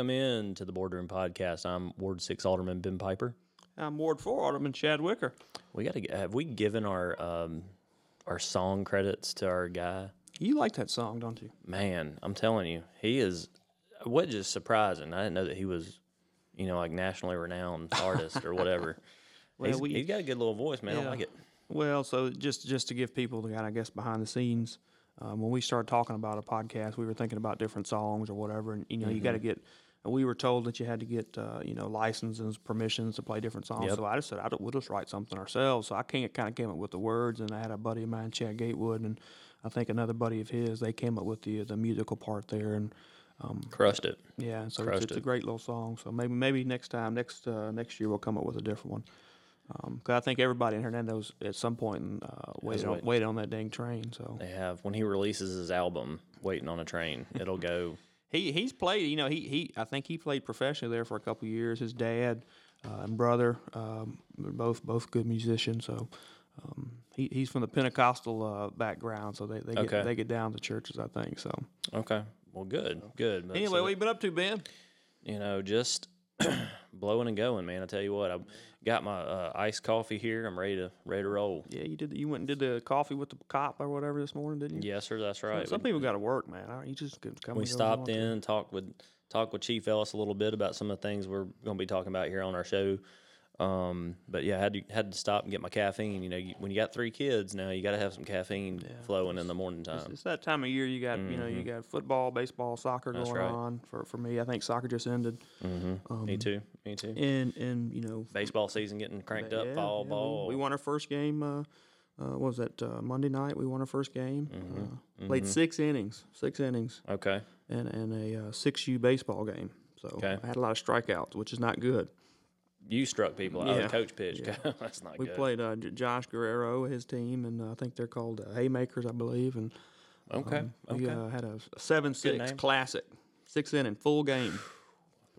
Welcome in to the Boardroom Podcast. I'm Ward Six Alderman Ben Piper. I'm Ward Four Alderman Chad Wicker. We got to have we given our um, our song credits to our guy? You like that song, don't you? Man, I'm telling you, he is. What just surprising? I didn't know that he was, you know, like nationally renowned artist or whatever. Well, he's, we- he's got a good little voice, man. I like it. Well, so just just to give people the kind, I guess, behind the scenes. Um, when we started talking about a podcast, we were thinking about different songs or whatever, and you know, you got to get. We were told that you had to get, uh, you know, licenses, permissions to play different songs. Yep. So I just said, I we'll just write something ourselves. So I kind of came up with the words, and I had a buddy of mine, Chad Gatewood, and I think another buddy of his. They came up with the the musical part there, and Crushed it. Yeah, so it's, it's a great little song. So maybe maybe next time, next uh, next year, we'll come up with a different one. Because I think everybody in Hernando's at some point uh, waited on, waited on that dang train. So They have when he releases his album, "Waiting on a Train." It'll go. He he's played. You know, he he I think he played professionally there for a couple of years. His dad uh, and brother, um, they're both both good musicians. So. Um, he, he's from the Pentecostal uh, background, so they, they get Okay. they get down to churches, I think. So Okay. Well, good, good. Anyway, so- what you been up to, Ben? you know, just blowing and going, man. I tell you what, I got my uh, iced coffee here. I'm ready to ready to roll. Yeah, you did. You went and did the coffee with the cop or whatever this morning, didn't you? Yes, sir. That's right. Some We- people got to work, man. You just come. we and go as you stopped in, talked with talked with Chief Ellis a little bit about some of the things we're going to be talking about here on our show. Um, but yeah, I had to had to stop and get my caffeine. You know, you, when you got three kids now, you got to have some caffeine flowing in the morning time. It's that time of year. You got you know you got football, baseball, soccer going Mm-hmm. right. on. For for me, I think soccer just ended. me too. Me too. And and you know Baseball season getting cranked up. fall yeah, we- ball. We, won our first game. Uh, uh, what was that uh, Monday night? We won our first game. Uh, played six innings, six innings, okay. and and a uh, six U baseball game. So Okay. I had a lot of strikeouts, which is not good. You struck people out. Yeah. Coach pitched. That's not We good. played uh, Josh Guerrero, his team, and uh, I think they're called uh, Haymakers, I believe. And okay. we okay. uh, had a seven six classic, six inning full game.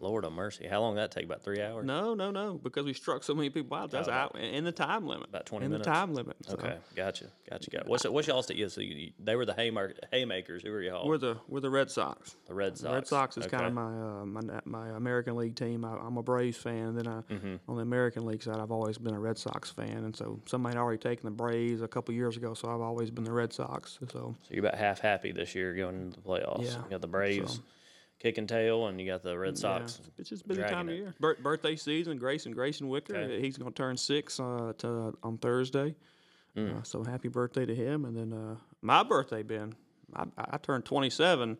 Lord of mercy. How long did that take? About three hours? No, no, no, because we struck so many people out. That's Oh, out in the time limit. about 20 in minutes? the time limit. So Okay, gotcha, gotcha, gotcha. What's what's y'all's? Yeah, so you, they were the haymark, haymakers. Who were y'all? We're the we're the Red Sox. the Red Sox. The Red Sox is kind of my, uh, my my American League team. I, I'm a Braves fan. Then I Mm-hmm. on the American League side, I've always been a Red Sox fan. And so somebody had already taken the Braves a couple years ago, so I've always been the Red Sox. So So you're about half happy this year going into the playoffs. Yeah, You got the Braves so- kicking tail, and you got the Red yeah, Sox. it's just busy time of year. Bir- birthday season, Grayson Grayson Wicker. Okay. He's going to turn six uh, to, on Thursday. Mm. Uh, so happy birthday to him. And then uh, my birthday, Ben. I, I turned 27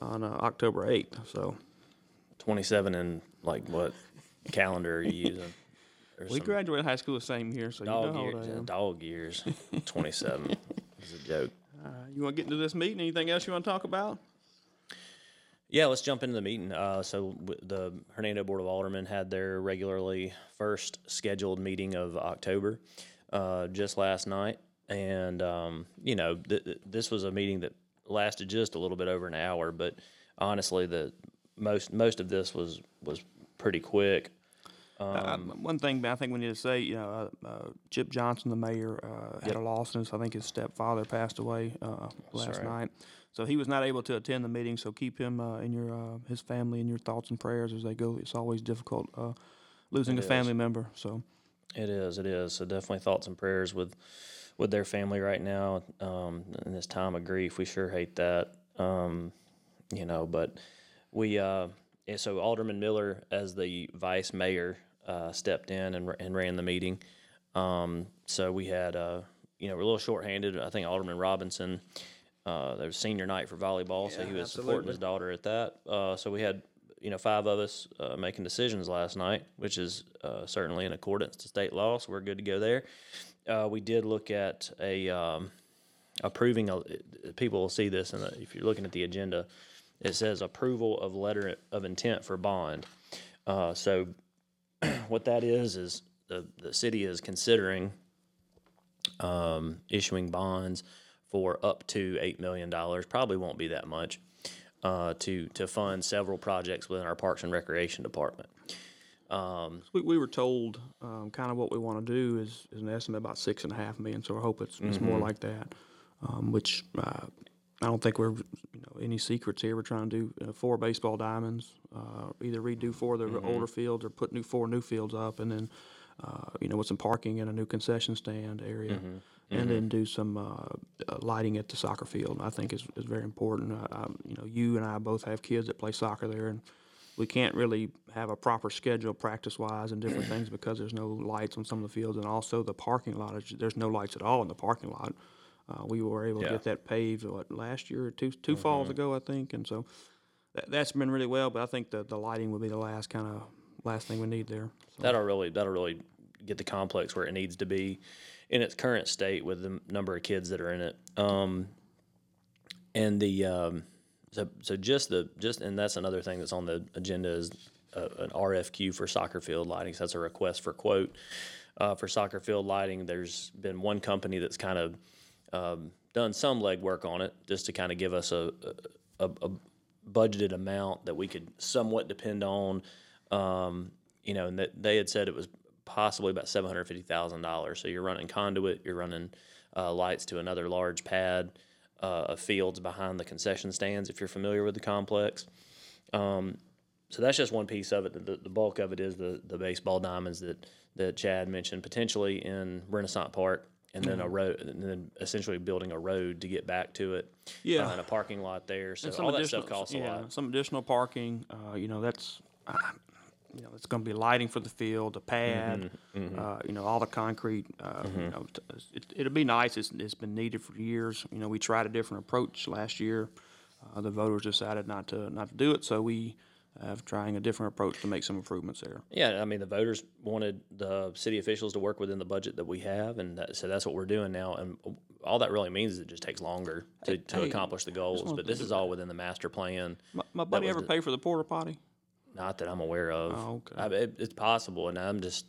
on uh, October 8th. So 27 and like what calendar are you using? We graduated high school the same year. So dog you know years. Yeah, dog years. 27 is a joke. Uh, you want to get into this meeting? Anything else you want to talk about? Yeah, let's jump into the meeting. Uh, so w- the Hernando Board of Aldermen had their regularly first scheduled meeting of October uh, just last night, and um, you know th- th- this was a meeting that lasted just a little bit over an hour, but honestly, the most most of this was was pretty quick. Uh, one thing I think we need to say, you know, uh, uh, Chip Johnson, the mayor, uh, had a loss, and I think his stepfather passed away uh, last right. night. So he was not able to attend the meeting. So keep him uh, in your uh, his family in your thoughts and prayers as they go. It's always difficult uh, losing a is. family member. So It is. It is. So definitely thoughts and prayers with with their family right now um, in this time of grief. We sure hate that. Um, you know, but we uh, so Alderman Miller as the vice mayor uh, stepped in and, and ran the meeting. Um, so we had uh, you know we're a little shorthanded. I think Alderman Robinson. Uh, there was senior night for volleyball, so he was supporting his daughter at that. Uh, so we had you know five of us uh, making decisions last night, which is uh, certainly in accordance to state law. So we're good to go there. Uh, we did look at a um, approving. A, people will see this, and if you're looking at the agenda, it says approval of letter of intent for bond. Uh, so what that is is the the city is considering um, issuing bonds for up to eight million dollars. Probably won't be that much uh, to to fund several projects within our Parks and Recreation Department. we, we were told um, kind of what we want to do is, is an estimate about six and a half million. So I hope it's, it's more like that, um, which uh, I don't think we're any secrets here. We're trying to do uh, four baseball diamonds, uh, either redo four of the Mm-hmm. older fields or put new four new fields up, and then uh, you know with some parking and a new concession stand area, Mm-hmm. and then do some uh, uh, lighting at the soccer field. I think is is very important. I, I, you know, you and I both have kids that play soccer there, and we can't really have a proper schedule practice wise and different things because there's no lights on some of the fields, and also the parking lot. is- There's no lights at all in the parking lot. Uh, we were able Yeah. to get that paved what, last year or two two falls ago, I think, and so that, that's been really well. But I think the the lighting would be the last kind of last thing we need there. So, That'll really that'll really get the complex where it needs to be in its current state with the number of kids that are in it. Um, and the um, so so just the just and that's another thing that's on the agenda is uh, an RFQ for soccer field lighting. So that's a request for quote uh, for soccer field lighting. There's been one company that's kind of um, done some legwork on it just to kind of give us a, a, a budgeted amount that we could somewhat depend on. Um, you know, and that they had said it was possibly about seven hundred fifty thousand dollars. So you're running conduit, you're running uh, lights to another large pad uh, of fields behind the concession stands. If you're familiar with the complex, um, so that's just one piece of it. The, the bulk of it is the the baseball diamonds that that Chad mentioned, potentially in Renaissance Park, and then a road, and then essentially building a road to get back to it. Yeah. uh, and a parking lot there. So some all that additional, stuff costs yeah, a lot. some additional parking. Uh, you know, that's uh, you know, it's going to be lighting for the field, the pad. Mm-hmm, Uh, you know, all the concrete. Uh, You know, it, it'll be nice. It's, it's been needed for years. You know, we tried a different approach last year. Uh, the voters decided not to not to do it, so we have trying a different approach to make some improvements there. Yeah, I mean the voters wanted the city officials to work within the budget that we have, and that, so that's what we're doing now. And all that really means is it just takes longer to, to hey, accomplish the goals. But this is all within the master plan. My, my buddy ever the- pay for the porta potty? Not that I'm aware of. Oh, okay. I, it, it's possible, and I'm just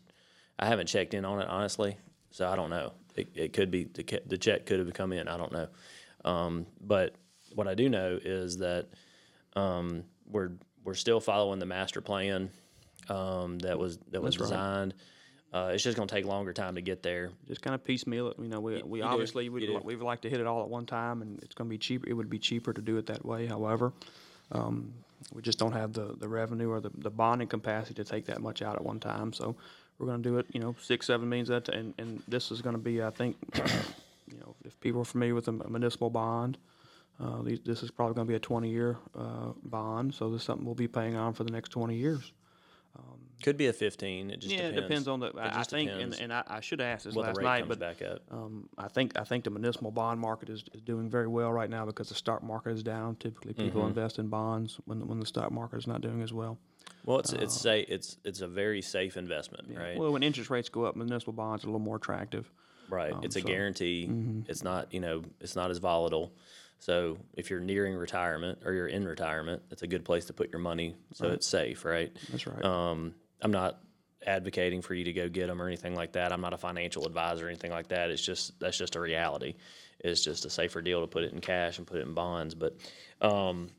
I haven't checked in on it honestly, so I don't know. It, it could be the the check could have come in. I don't know. Um, but what I do know is that um, we're we're still following the master plan um, that was that was That's right. designed. Uh, it's just going to take longer time to get there. Just kind of piecemeal it. You know, we, we you do, obviously you we'd, do. we'd like to hit it all at one time, and it's going to be cheaper. It would be cheaper to do it that way. However, um, we just don't have the, the revenue or the, the bonding capacity to take that much out at one time. So we're going to do it. You know, six seven means that, and and this is going to be, I think, uh, you know, if people are familiar with a municipal bond. Uh, these, this is probably going to be a 20 year uh, bond, so this is something we'll be paying on for the next 20 years. Could be a 15. It just yeah, depends. it depends on the. I, I just think, and, and I, I should have asked this last night, but um, I think I think the municipal bond market is, is doing very well right now because the stock market is down. Typically, people Mm-hmm. invest in bonds when the, when the stock market is not doing as well. Well, it's it's say it's it's a very safe investment, right? Well, when interest rates go up, municipal bonds are a little more attractive. Right. it's a so- guarantee. It's not, you know, it's not as volatile. So if you're nearing retirement or you're in retirement, it's a good place to put your money so it's safe, right? That's right. Um, I'm not advocating for you to go get them or anything like that. I'm not a financial advisor or anything like that. It's just that's just a reality. It's just a safer deal to put it in cash and put it in bonds. But um,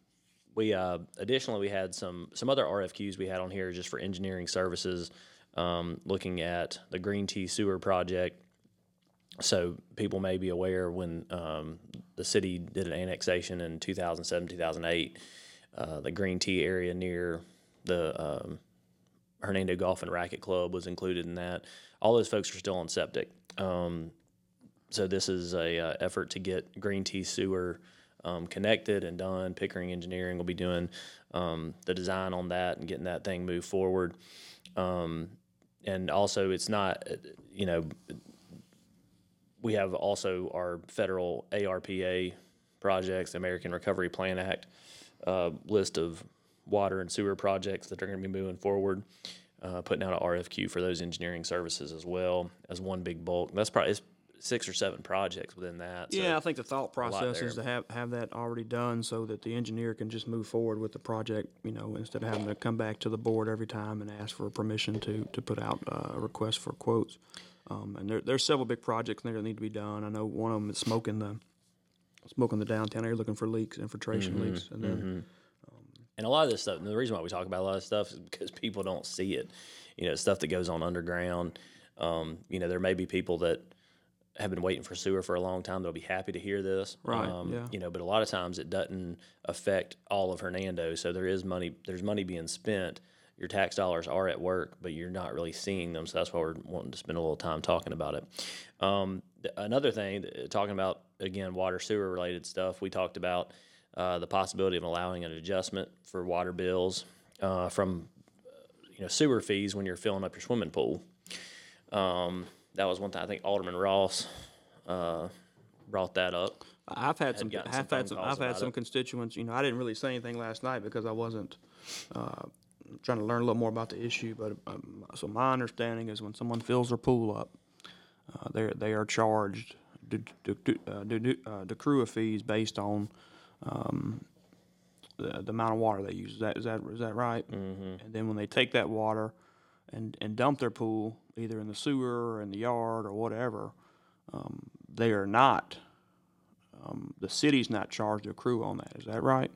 we uh, additionally we had some some other RFQs we had on here just for engineering services, um, looking at the Green Tea Sewer project. So people may be aware when um, the city did an annexation in 2007 2008, uh, the Green Tea area near the um, Hernando Golf and Racket Club was included in that. All those folks are still on septic. Um, so this is a uh, effort to get Green Tea Sewer um, connected and done. Pickering Engineering will be doing um, the design on that and getting that thing moved forward. Um, and also, it's not, you know, we have also our federal ARPA projects, American Recovery Plan Act uh, list of water and sewer projects that are going to be moving forward. Uh, putting out an RFQ for those engineering services as well as one big bulk. That's probably it's six or seven projects within that. So yeah, I think the thought process is to have, have that already done so that the engineer can just move forward with the project, you know, instead of having to come back to the board every time and ask for permission to, to put out uh, a request for quotes. Um, and there, there's several big projects there that need to be done. I know one of them is smoking the smoking the downtown area, looking for leaks, infiltration Mm-hmm, leaks, and then And a lot of this stuff, and the reason why we talk about a lot of stuff is because people don't see it. You know, stuff that goes on underground. Um, you know, there may be people that have been waiting for sewer for a long time that'll be happy to hear this. Right, Um, yeah. You know, but a lot of times it doesn't affect all of Hernando. So there is money, there's money being spent. Your tax dollars are at work, but you're not really seeing them. So that's why we're wanting to spend a little time talking about it. Um, th- another thing, th- talking about, again, water sewer related stuff, we talked about uh, the possibility of allowing an adjustment for water bills uh, from you know sewer fees when you're filling up your swimming pool. Um, that was one thing I think Alderman Ross uh, brought that up. I've had some, I've some had some, I've had some it. constituents, you know, I didn't really say anything last night because I wasn't, uh, trying to learn a little more about the issue, but, um, so my understanding is when someone fills their pool up, uh, they're, they are charged, to, to, uh, uh, a fees based on, um, the, the amount of water they use. Is that, is that, is that right? Mm-hmm. And then when they take that water and, and dump their pool, either in the sewer or in the yard or whatever, um, they are not, um, the city's not charged to accrue on that. Is that right?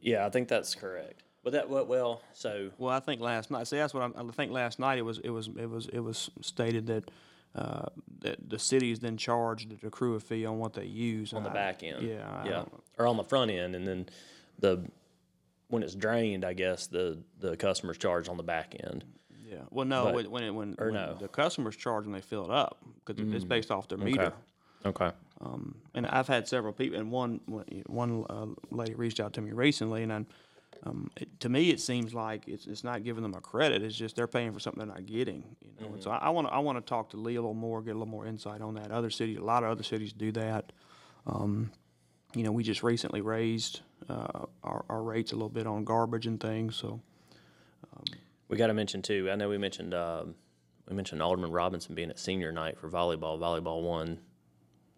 Yeah, I think that's correct. But that well, well so Well, I think last night. See, that's what I'm, I think last night it was it was it was it was stated that uh, that the city is then charged the crew a fee on what they use on the back end, Yeah, I yeah, or on the front end, and then the when it's drained, I guess the the customer's charged on the back end. Yeah. Well, no, But- when when, it, when, or when no? the customers charge when they fill it up because it's based off their meter. Okay. Um, and I've had several people, and one one, one uh, lady reached out to me recently, and I, um, it, to me it seems like it's it's not giving them a credit. It's just they're paying for something they're not getting. You know, and so I want to I want to talk to Lee a little more, get a little more insight on that. Other cities, a lot of other cities do that. Um, you know, we just recently raised uh, our, our rates a little bit on garbage and things. So We got to mention too. I know we mentioned um, we mentioned Alderman Robinson being at senior night for volleyball. Volleyball won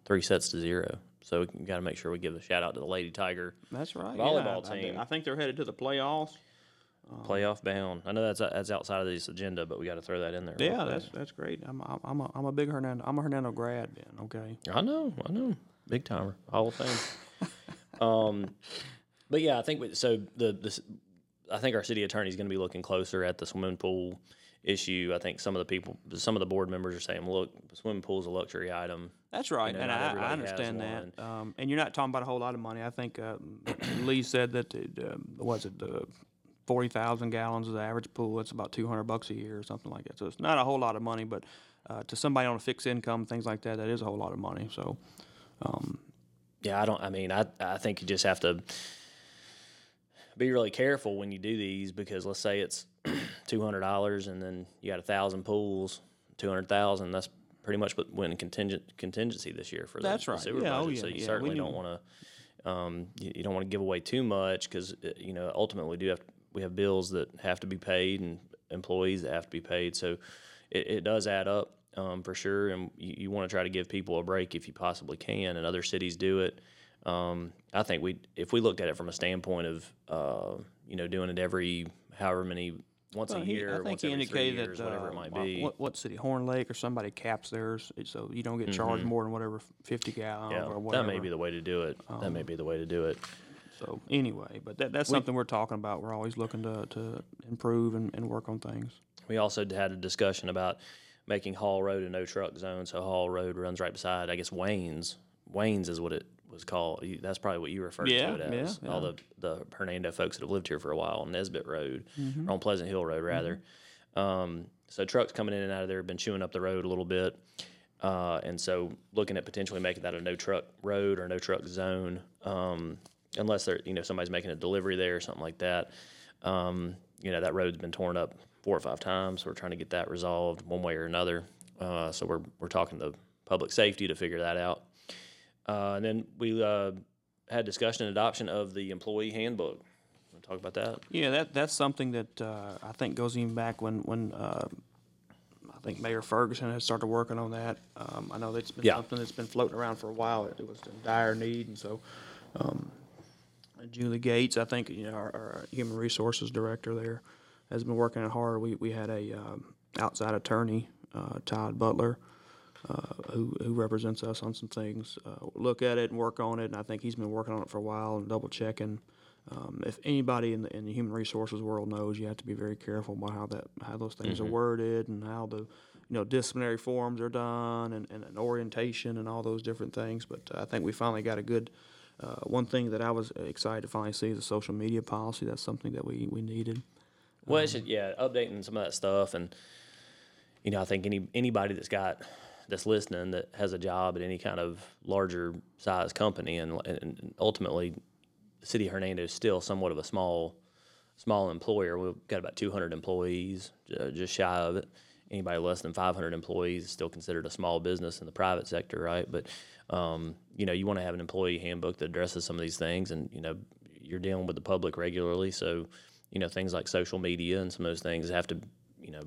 three sets to zero. So we got to make sure we give a shout out to the Lady Tiger that's right. Volleyball yeah, I- I, team. I think they're headed to the playoffs. playoff bound. I know that's that's outside of this agenda, but we got to throw that in there. Yeah, that's that's great. I'm I'm I'm a, I'm a big Hernando. I'm a Hernando grad, Ben. Okay. I know, I know, big timer, Hall of Fame. um, but yeah, I think we, so. The this, I think our city attorney is going to be looking closer at the swimming pool issue. I think some of the people, some of the board members are saying, "Look, swimming pool is a luxury item." That's right, know, and I, I understand that. Um, and you're not talking about a whole lot of money. I think uh, Lee said that it, um, was it the forty thousand gallons is the average pool. It's about two hundred bucks a year or something like that. So it's not a whole lot of money, but uh, to somebody on a fixed income, things like that, that is a whole lot of money. So Yeah, I don't. I mean, I I think you just have to be really careful when you do these because let's say it's two hundred dollars and then you got a thousand pools, two hundred thousand. That's pretty much what went in contingent contingency this year for the, That's the right. sewer Yeah, oh, yeah, so you yeah, certainly don't want to. Um, you, you don't want to give away too much because you know ultimately we do have we have bills that have to be paid and employees that have to be paid. So it, it does add up um, for sure, and you, you want to try to give people a break if you possibly can. And other cities do it. Um, I think we, if we looked at it from a standpoint of, uh, you know, doing it every however many once Well, a he- year, I think once he every three indicated years, that whatever uh, it might uh, be. What, what city, Horn Lake or somebody caps theirs, it- so you don't get charged more than whatever fifty gallon Mm-hmm. yeah, or that whatever. may be the way to do it. that may be the way to do it. So anyway, but that, that's something we're talking about. We're always looking to, to improve and, and work on things. We also had a discussion about making Hall Road a no truck zone. So Hall Road runs right beside, I guess, Wayne's. Wayne's is what it was called. That's probably what you referred Yeah, to it yeah, as. All the, the Hernando folks that have lived here for a while on Nesbitt Road, or on Pleasant Hill Road, rather. Um, so trucks coming in and out of there have been chewing up the road a little bit. Uh, and so looking at potentially making that a no truck road or no truck zone, um, unless they're, you know, somebody's making a delivery there or something like that. Um, you know, that road's been torn up four or five times. We're trying to get that resolved one way or another. Uh, so we're, we're talking to public safety to figure that out. Uh, and then we, uh, had discussion and adoption of the employee handbook. Want to talk about that? Yeah, that that's something that uh, I think goes even back when when uh, I think Mayor Ferguson had started working on that. Um, I know that's been Yeah. something that's been floating around for a while. It, was in dire need, and so um, Julie Gates, I think you know our, our human resources director there, has been working hard. We we had a um, outside attorney, uh, Todd Butler. Uh, who, who represents us on some things, uh, look at it and work on it. And I think he's been working on it for a while and double checking um, if anybody in the, in the human resources world knows, you have to be very careful about how that how those things Mm-hmm. are worded and how the you know disciplinary forms are done and, and, an orientation and all those different things. But uh, I think we finally got a good. Uh, one thing that I was excited to finally see is a social media policy. That's something that we, we needed. Well, it's just, yeah, updating some of that stuff, and you know, I think any anybody that's got that's listening that has a job at any kind of larger size company, and, and ultimately, the city of Hernando is still somewhat of a small small employer. We've got about 200 employees, uh, just shy of it. Anybody less than 500 employees is still considered a small business in the private sector, right? But um, you know, you want to have an employee handbook that addresses some of these things, and you know, you're dealing with the public regularly, so you know, things like social media and some of those things have to, you know,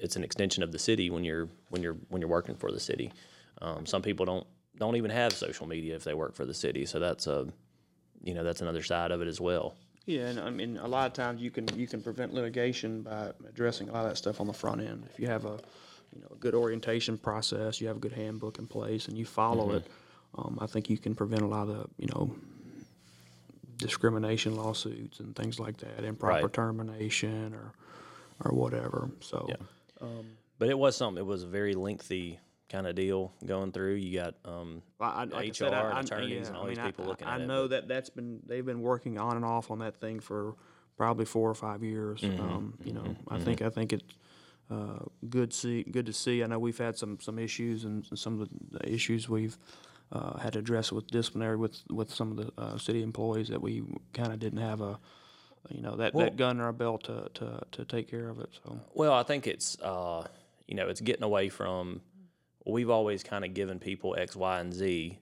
it's an extension of the city when you're when you're when you're working for the city. Um, some people don't don't even have social media if they work for the city, so that's a, you know, that's another side of it as well. Yeah, and I mean, a lot of times you can you can prevent litigation by addressing a lot of that stuff on the front end. If you have a, you know, a good orientation process, you have a good handbook in place, and you follow it, um, I think you can prevent a lot of you know discrimination lawsuits and things like that, improper Right. termination or or whatever. So Yeah. But it was something. It was a very lengthy kind of deal going through. You got um, I, like HR said, I, attorneys yeah, and all I these mean, I- people looking I, at I know that that's been they've been working on and off on that thing for probably four or five years. Mm-hmm, um, you know, I think I think it's uh, good see good to see. I know we've had some some issues and some of the, the issues we've uh, had to address with disciplinary with with some of the uh, city employees that we kind of didn't have a you know that, Well- that gun in our belt to, to, to take care of it. So Well, I think it's uh, you know it's getting away from. We've always kind of given people X, Y, and Z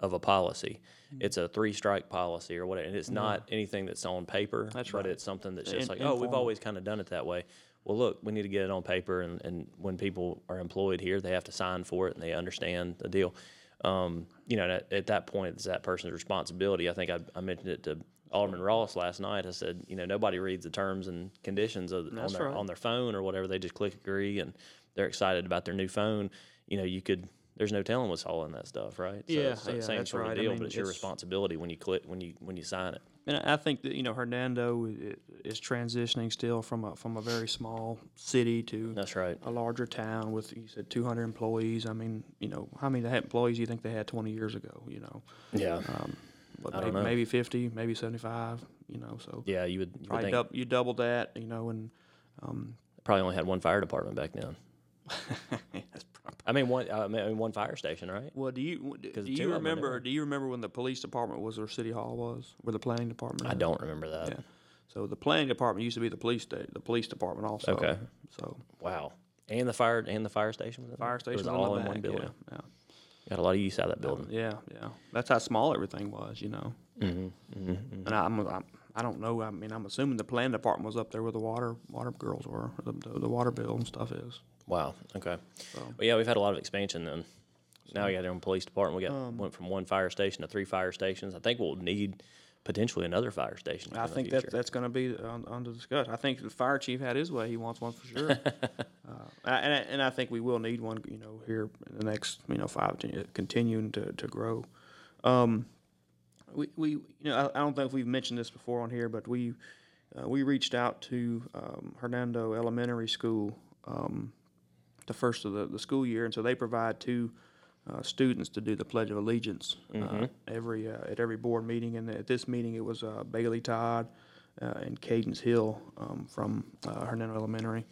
of a policy. Mm-hmm. It's a three strike policy or whatever, and it's not anything that's on paper. That's but right. it's something that's just In- like, oh, we've always kind of done it that way. Well, look, we need to get it on paper, and, and when people are employed here, they have to sign for it, and they understand the deal. Um, you know, at, at that point, it's that person's responsibility. I think I, I mentioned it to Alderman Ross last night. I said, you know, nobody reads the terms and conditions of, on their right. on their phone or whatever. They just click agree, and they're excited about their new phone. You know, you could. There's no telling what's all in that stuff, right? So Yeah, it's the yeah, same that's sort right. Of deal, mean, but it's your responsibility when you click when you when you sign it. And I I think that you know Hernando is transitioning still from a from a very small city to That's right. a larger town with you said 200 employees. I mean, you know, how many employees do you think they had 20 years ago? You know, Yeah. um, I maybe, maybe 50, maybe 75. You know, so yeah, you would, you probably think dub, you double that. You know, and um, probably only had one fire department back then. I mean, one I mean, one fire station, right? well, do you do you of 'em are remember? Do you remember when the police department was where City Hall was, where the planning department? I is? don't remember that. Yeah. So the planning department used to be the police sta- the police department also. Okay. So Wow. And the fire and the fire station was fire station was all in one building. Yeah, yeah. Got a lot of use out of that building. Yeah, yeah. That's how small everything was, you know. Mm-hmm, mm-hmm. And I, I'm, I'm, I don't know. I mean, I'm assuming the planning department was up there where the water water girls were, the, the, the water bill and stuff is. Wow. Okay. So But yeah, we've had a lot of expansion then. Now we got our own police department. We got Um, went from one fire station to three fire stations. I think we'll need potentially another fire station. I think that that's going to be on, the discussion. I think the fire chief had his way. He wants one for sure. uh, and I, and I think we will need one. You know, here in the next you know five ten years, continuing to to grow. Um, we, we you know I, I don't think we've mentioned this before on here, but we uh, we reached out to um, Hernando Elementary School um, the first of the, the school year, and so they provide two uh, students to do the Pledge of Allegiance uh, every uh, at every board meeting. And at this meeting, it was uh, Bailey Todd uh, and Cadence Hill um, from uh, Hernando Elementary.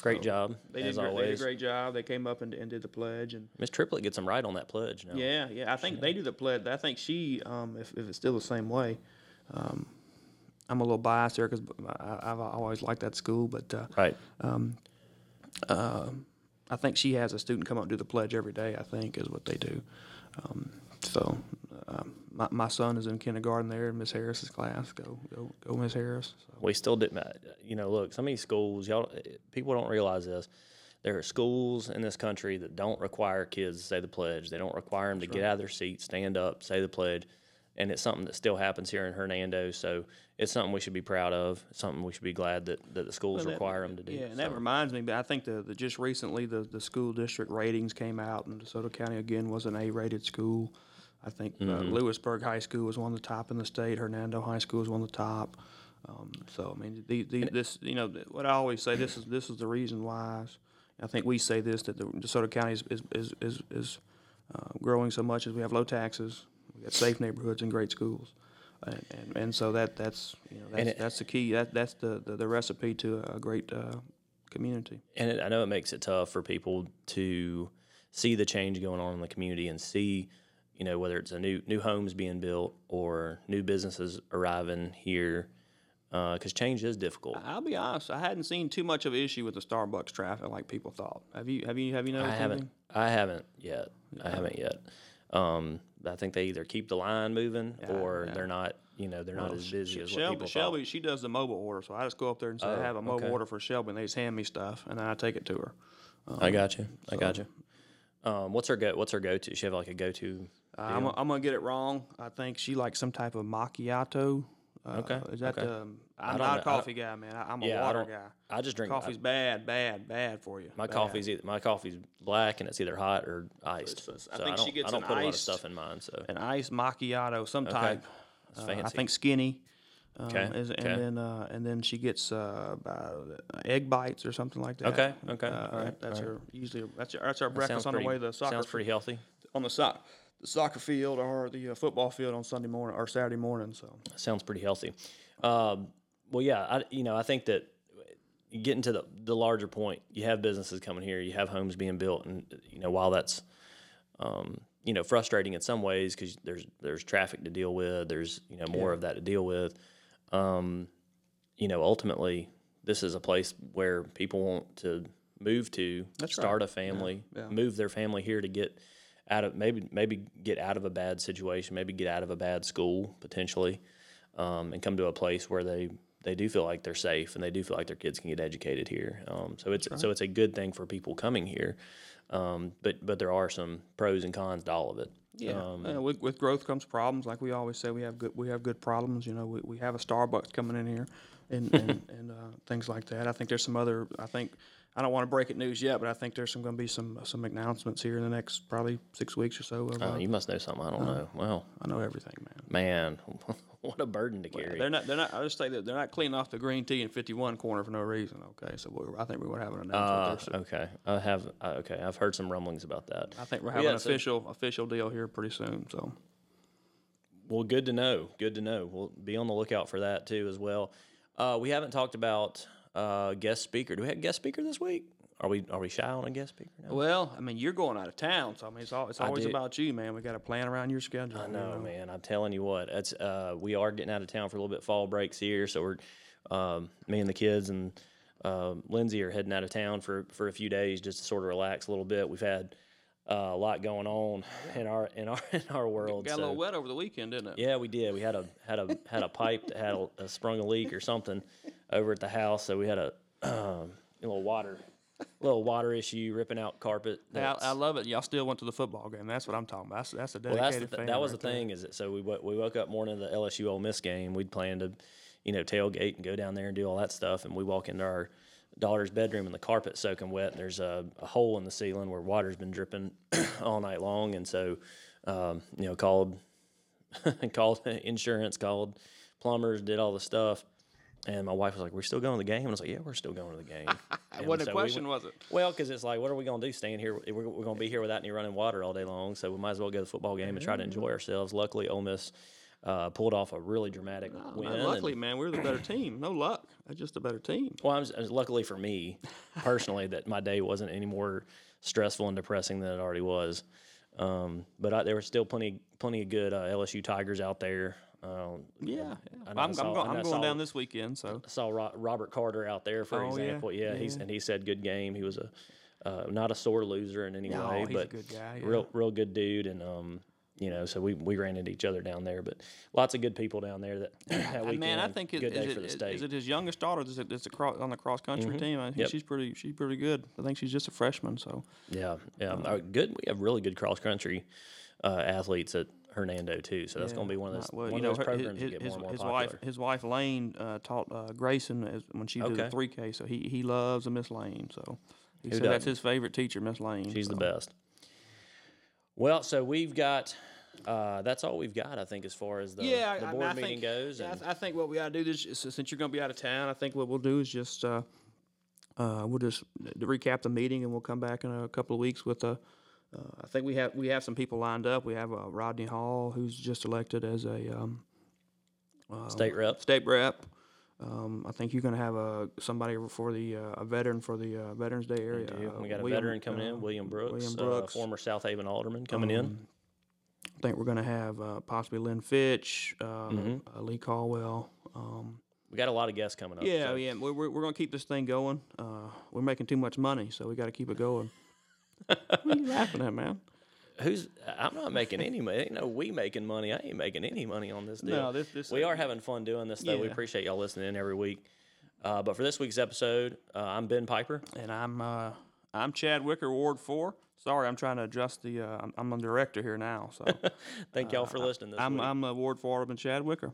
great job They did, as they did a always. great job. They came up and, and did the pledge, and Miss Triplet gets them right on that pledge now. yeah, yeah. I think they do the pledge. I think she, um, if, if it's still the same way, um, I'm a little biased there because I've always liked that school, but uh, Right. um, I think she has a student come up and do the pledge every day. I think is what they do. Um, so um, my, my son is in kindergarten there in Miss Harris's class. Go go go, Miss Harris. So, We still didn't. You know, look, some of these schools, y'all, people don't realize this. There are schools in this country that don't require kids to say the pledge. They don't require them to get out of their seats, stand up, say the pledge, and it's something that still happens here in Hernando. So it's something we should be proud of. It's something we should be glad that, that the schools Well, that- require them to do. Yeah, and So, that reminds me. But I think the, the just recently the, the school district ratings came out, and DeSoto County again was an A-rated school. I think uh, Lewisburg High School was one of the top in the state. Hernando High School was one of the top. Um, so I mean, the, the, this you know what I always say. This is this is the reason why. I think we say this that the DeSoto County is is is, is, is uh, growing so much as we have low taxes, we got safe neighborhoods and great schools, and, and, and so that that's you know that's, it- that's the key. That that's the, the, the recipe to a great uh, community. and it, I know it makes it tough for people to see the change going on in the community and see, you know, whether it's a new new homes being built or new businesses arriving here, because change is difficult. I'll be honest. I hadn't seen too much of an issue with the Starbucks traffic like people thought. Have you? Have you? Have you noticed? I haven't. anything? I haven't yet. I haven't yet. Um, I think they either keep the line moving or yeah. they're not. You know, they're not as busy as what Shelby, Shelby, she does the mobile order, so I just go up there and say, I have a mobile okay. order for Shelby, and they just hand me stuff, and then I take it to her. thought. I got you. I got you. Um, what's her go? What's her go to? She have like a go to. Uh, I'm, I'm gonna get it wrong. I think she likes some type of macchiato. Uh, Okay, Is that okay. um, I'm know. a coffee guy, man. I, I'm a Yeah, water don't. guy. I just drink. Coffee's bad, bad, bad for you. My Bad. coffee's either, my coffee's black and it's either hot or iced. So I I, think she don't, gets I don't put a lot of stuff in mine. So an iced macchiato, some type. That's Uh, I think skinny. Uh, Okay, is- and okay. then uh, and then she gets uh, egg bites or something like that. Okay, okay, Uh, all right, That's all her usually. That's our, that's our That breakfast on the way to the soccer Sounds pretty healthy. on the soc- the soccer field or the uh, football field on Sunday morning or Saturday morning. So Sounds pretty healthy. Um, well, yeah, I, you know, I think that getting to the, the larger point, you have businesses coming here, you have homes being built, and you know, while that's um, you know frustrating in some ways because there's there's traffic to deal with, there's you know more of that to deal with. Um, you know, ultimately, this is a place where people want to move to, start a family, yeah. move their family here to get out of maybe maybe get out of a bad situation, maybe get out of a bad school potentially, um, and come to a place where they they do feel like they're safe and they do feel like their kids can get educated here. Um, so it's so it's a good thing for people coming here, um, but but there are some pros and cons to all of it. yeah, Um, uh, with, with growth comes problems. Like we always say, we have good we have good problems. You know, we, we have a Starbucks coming in here, and and, and uh, things like that. I think there's some other. I think I don't want to break it news yet, but I think there's some going to be some some announcements here in the next probably six weeks or so. Of, uh, uh, you must know something I don't know. Well, I know everything, man. man, what a burden to carry. They're not. They're not. I just say that they're not cleaning off the green tea in 51 corner for no reason. Okay, so we're, I think we're gonna have an announcement. Uh, there soon. okay, I have. Uh, okay, I've heard some rumblings about that. I think we're Well, having yeah, an so- official official deal here pretty soon. So Well, good to know. Good to know. We'll be on the lookout for that too as well. Uh, we haven't talked about uh, guest speaker. Do we have a guest speaker this week? Are we are we shy on a guest speaker now? well, I mean, you're going out of town, so I mean, it's all, it's always about you, man. We got to plan around your schedule. I you know, man. I'm telling you what. It's uh, we are getting out of town for a little bit. Fall breaks here, so we're um, me and the kids and um Lindsay are heading out of town for for a few days just to sort of relax a little bit. We've had uh, a lot going on in our in our in our world. Got a little wet over the weekend, didn't it? Yeah, we did. We had a had a had a pipe that had a, a sprung a leak or something over at the house, so we had a, um, a little water little water issue ripping out carpet. I, I love it. Y'all still went to the football game. That's what I'm talking about. That's, that's a well, dedicated that's the th- fan that was right the thing is that so we we woke up morning of the LSU Ole Miss game. We'd planned to, you know, tailgate and go down there and do all that stuff, and we walk into our daughter's bedroom and the carpet's soaking wet. And there's a, a hole in the ceiling where water's been dripping all night long, and so um, you know called called insurance, called plumbers, did all the stuff. And my wife was like, "We're still going to the game." And I was like, "Yeah, we're still going to the game." What a so we question went- was it? Well, because it's like, what are we going to do? Staying here? We're, we're going to be here without any running water all day long. So we might as well go to the football game and try to enjoy ourselves. Luckily, Ole Miss uh, pulled off a really dramatic win. Man, and- luckily, man, we're the better team. No luck. That's just a better team. well, I'm, s- luckily for me personally, that my day wasn't any more stressful and depressing than it already was. Um, but I, there were still plenty, plenty of good uh, LSU Tigers out there. Um, Yeah, yeah. I I'm, I saw- go- I know I I'm going saw- down this weekend, so I saw Ro- Robert Carter out there, for Oh, yeah? example. Yeah, he's and he said good game. He was a uh, not a sore loser in any No, way, he's a but good guy, yeah. real real good dude. And um, you know, so we we ran into each other down there, but lots of good people down there that that weekend. man, I think it, good is, day it, for the state. Mm-hmm. is it his youngest daughter that's, that's a cross, on the cross country team? I think Yep. she's pretty she's pretty good. I think she's just a freshman, so yeah, yeah, uh, good. We have really good cross country uh, athletes at Hernando too, so that's going to be one of those Well, one you know, those programs his, that get his, more and more his popular. wife, his wife Lane uh, taught uh, Grayson as, when she did the three K. So he, he loves a Miss Lane. So he Who said that's doesn't? his favorite teacher, Miss Lane. She's the best. Well, so we've got Uh, that's all we've got, I think, as far as the, yeah, the I- I board mean, I meeting think, goes. yeah, I I think what we ought to do this is, since you're going to be out of town, I think what we'll do is just uh, uh, we'll just recap the meeting and we'll come back in a couple of weeks with a. Uh, I think we have we have some people lined up. We have uh, Rodney Hall, who's just elected as a um, State rep. state rep. Um, I think you're going to have a somebody for the uh, a veteran for the uh, Veterans Day area. Uh, we got a William, veteran coming uh, in, William Brooks, William Uh, Brooks. Um, former South Haven alderman coming in. I think we're going to have uh, possibly Lynn Fitch, uh, Mm-hmm. uh, Lee Caldwell. Um, We got a lot of guests coming up. yeah, so- yeah, we're, we're, we're going to keep this thing going. Uh, we're making too much money, so we got to keep it going. what are you laughing at, man? Who's? I'm not making any money. Ain't no we making money. I ain't making any money on this deal. No, this- this- we are having fun doing this though. We appreciate y'all listening in every week. Uh, but for this week's episode, uh, I'm Ben Piper. And I'm uh, I'm Chad Wicker, Ward Four. Sorry, I'm trying to adjust the. Uh, I'm, I'm a director here now, so Thank y'all for listening this I'm week. I'm uh, Ward Four Alderman Chad Wicker.